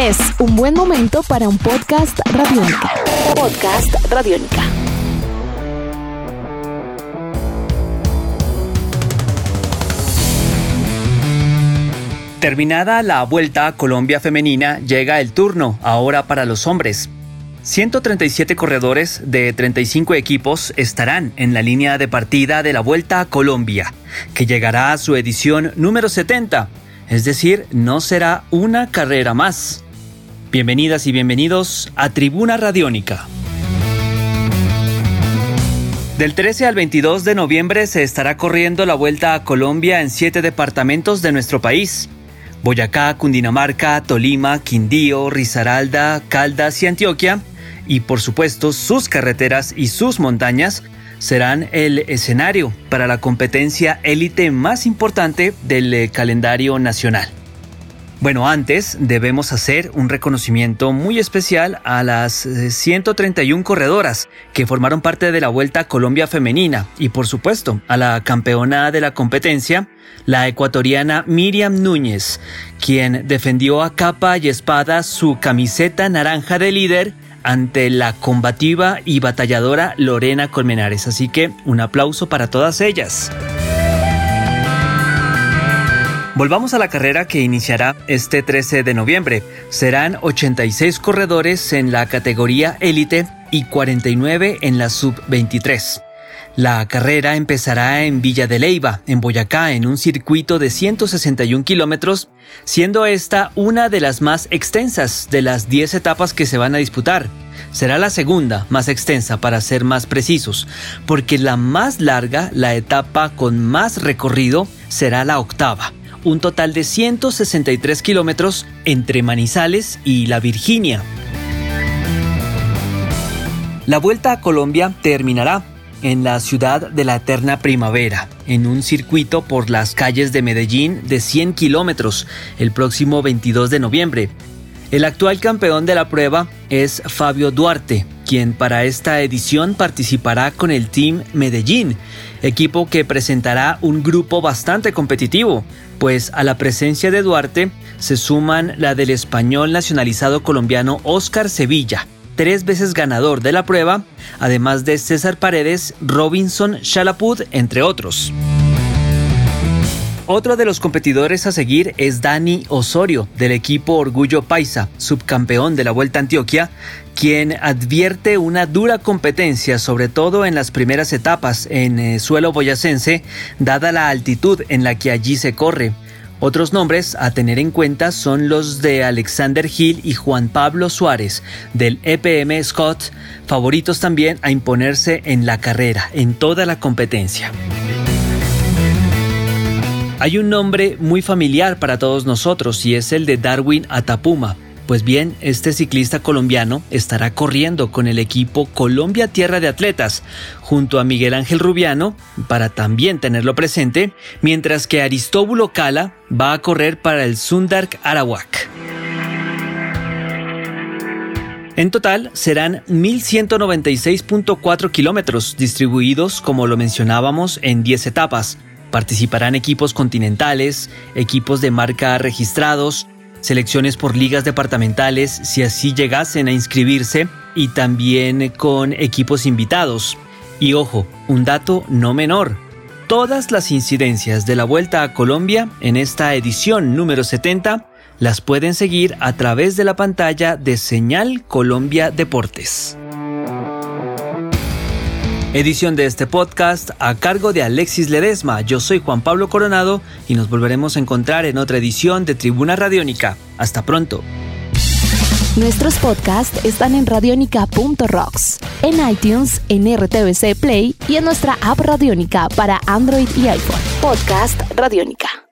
Es un buen momento para un podcast radiónica. Podcast radiónica. Terminada la vuelta a Colombia femenina, llega el turno ahora para los hombres. 137 corredores de 35 equipos estarán en la línea de partida de la Vuelta a Colombia, que llegará a su edición número 70, es decir, no será una carrera más. Bienvenidas y bienvenidos a Tribuna Radiónica. Del 13 al 22 de noviembre se estará corriendo la Vuelta a Colombia en siete departamentos de nuestro país. Boyacá, Cundinamarca, Tolima, Quindío, Risaralda, Caldas y Antioquia, y por supuesto sus carreteras y sus montañas, serán el escenario para la competencia élite más importante del eh, calendario nacional. Bueno, antes debemos hacer un reconocimiento muy especial a las 131 eh, corredoras que formaron parte de la Vuelta Colombia Femenina y por supuesto a la campeona de la competencia, la ecuatoriana Miriam Núñez, quien defendió a capa y espada su camiseta naranja de líder ante la combativa y batalladora Lorena Colmenares. Así que un aplauso para todas ellas. Volvamos a la carrera que iniciará este 13 de noviembre. Serán 86 corredores en la categoría élite y 49 en la sub-23. La carrera empezará en Villa de Leiva, en Boyacá, en un circuito de 161 kilómetros, siendo esta una de las más extensas de las 10 etapas que se van a disputar. Será la segunda más extensa para ser más precisos, porque la más larga, la etapa con más recorrido, será la octava un total de 163 kilómetros entre Manizales y La Virginia. La vuelta a Colombia terminará en la ciudad de la eterna primavera, en un circuito por las calles de Medellín de 100 kilómetros, el próximo 22 de noviembre. El actual campeón de la prueba es Fabio Duarte, quien para esta edición participará con el Team Medellín, equipo que presentará un grupo bastante competitivo, pues a la presencia de Duarte se suman la del español nacionalizado colombiano Oscar Sevilla, tres veces ganador de la prueba, además de César Paredes, Robinson Chalapud, entre otros. Otro de los competidores a seguir es Dani Osorio, del equipo Orgullo Paisa, subcampeón de la Vuelta a Antioquia, quien advierte una dura competencia, sobre todo en las primeras etapas en eh, suelo boyacense, dada la altitud en la que allí se corre. Otros nombres a tener en cuenta son los de Alexander Hill y Juan Pablo Suárez del EPM Scott, favoritos también a imponerse en la carrera, en toda la competencia. Hay un nombre muy familiar para todos nosotros y es el de Darwin Atapuma. Pues bien, este ciclista colombiano estará corriendo con el equipo Colombia Tierra de Atletas junto a Miguel Ángel Rubiano para también tenerlo presente, mientras que Aristóbulo Cala va a correr para el Sundark Arawak. En total serán 1.196.4 kilómetros distribuidos, como lo mencionábamos, en 10 etapas. Participarán equipos continentales, equipos de marca registrados, selecciones por ligas departamentales si así llegasen a inscribirse y también con equipos invitados. Y ojo, un dato no menor. Todas las incidencias de la Vuelta a Colombia en esta edición número 70 las pueden seguir a través de la pantalla de Señal Colombia Deportes. Edición de este podcast a cargo de Alexis Ledesma. Yo soy Juan Pablo Coronado y nos volveremos a encontrar en otra edición de Tribuna Radiónica. Hasta pronto. Nuestros podcasts están en radionica.rocks, en iTunes, en RTVC Play y en nuestra app Radiónica para Android y iPhone. Podcast Radiónica.